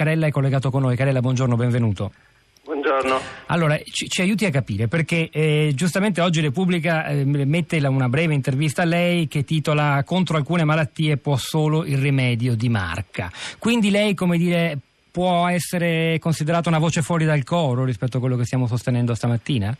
Carella è collegato con noi. Carella, buongiorno, benvenuto. Buongiorno. Allora, ci, ci, aiuti a capire perché eh, giustamente oggi Repubblica eh, mette la, una breve intervista a lei che titola Contro alcune malattie può solo il rimedio di marca. Quindi lei, come dire, può essere considerata una voce fuori dal coro rispetto a quello che stiamo sostenendo stamattina?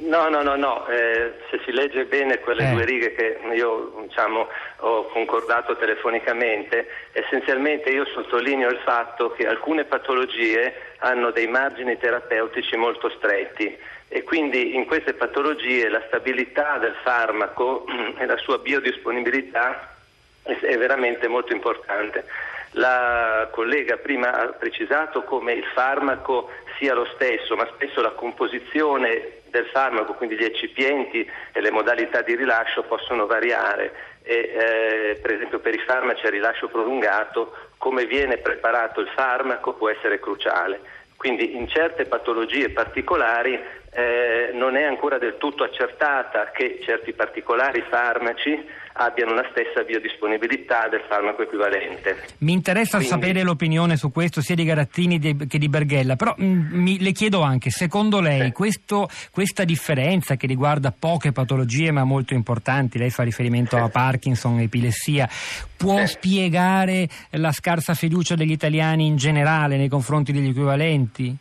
No, no, no, no. Eh, se si legge bene quelle eh. due righe che io diciamo, ho concordato telefonicamente, essenzialmente io sottolineo il fatto che alcune patologie hanno dei margini terapeutici molto stretti e quindi in queste patologie la stabilità del farmaco e la sua biodisponibilità è veramente molto importante. La collega prima ha precisato come il farmaco sia lo stesso, ma spesso la composizione del farmaco, quindi gli eccipienti e le modalità di rilascio possono variare. E, eh, per esempio per i farmaci a rilascio prolungato come viene preparato il farmaco può essere cruciale. Quindi in certe patologie particolari eh, non è ancora del tutto accertata che certi particolari farmaci abbiano la stessa biodisponibilità del farmaco equivalente. Mi interessa Quindi... sapere l'opinione su questo sia di Garattini che di Berghella, però mh, mm, mi, le chiedo anche, secondo lei sì. questo, questa differenza che riguarda poche patologie ma molto importanti, lei fa riferimento sì. a Parkinson, epilessia, può sì. spiegare la scarsa fiducia degli italiani in generale nei confronti degli equivalenti?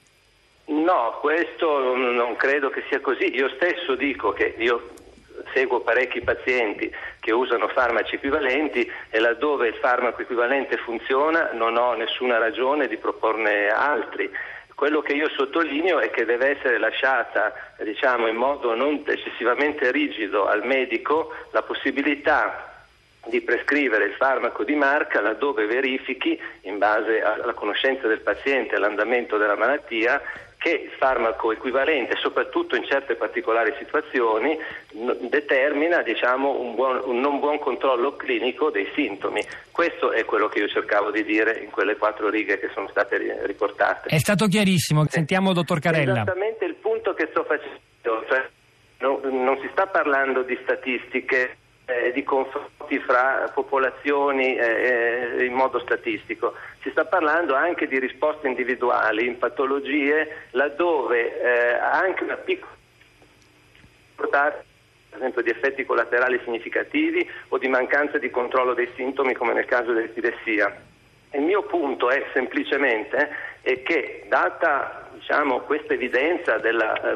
No, questo non credo che sia così. Io stesso dico che io seguo parecchi pazienti che usano farmaci equivalenti e laddove il farmaco equivalente funziona non ho nessuna ragione di proporne altri. Quello che io sottolineo è che deve essere lasciata diciamo, in modo non eccessivamente rigido al medico la possibilità di prescrivere il farmaco di marca laddove verifichi, in base alla conoscenza del paziente e all'andamento della malattia, che il farmaco equivalente, soprattutto in certe particolari situazioni, n- determina diciamo, un, buon, un, non buon controllo clinico dei sintomi. Questo è quello che io cercavo di dire in quelle quattro righe che sono state riportate. È stato chiarissimo, sentiamo dottor Carella. Esattamente il punto che sto facendo, cioè, no, non si sta parlando di statistiche eh, di confronti fra popolazioni eh, eh, in modo statistico. Si sta parlando anche di risposte individuali in patologie laddove eh, anche una piccola per esempio di effetti collaterali significativi o di mancanza di controllo dei sintomi come nel caso dell'epilessia. Il mio punto è semplicemente è che data diciamo, questa evidenza della eh,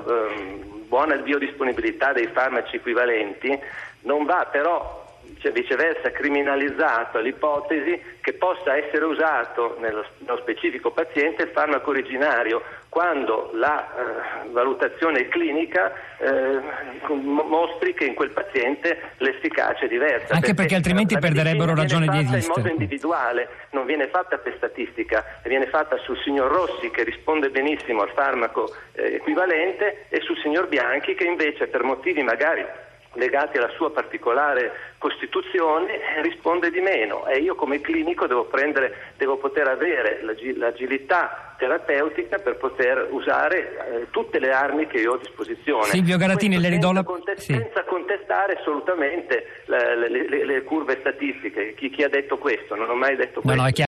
buona biodisponibilità dei farmaci equivalenti, non va però cioè viceversa criminalizzato l'ipotesi che possa essere usato nello, nello, specifico paziente il farmaco originario quando la eh, valutazione clinica eh, mostri che in quel paziente l'efficacia è diversa. Anche perché, perché altrimenti perderebbero ragione di esistere. in modo individuale, non viene fatta per statistica, viene fatta sul signor Rossi che risponde benissimo al farmaco eh, equivalente e sul signor Bianchi che invece per motivi magari legati alla sua particolare costituzione risponde di meno e io come clinico devo, prendere, devo poter avere l'agilità terapeutica per poter usare eh, tutte le armi che io ho a disposizione. Silvio Garatini, le ridò la... Contest- sì. Senza contestare assolutamente le, le, le, le curve statistiche, chi, chi, ha detto questo? Non ho mai detto questo. No, no,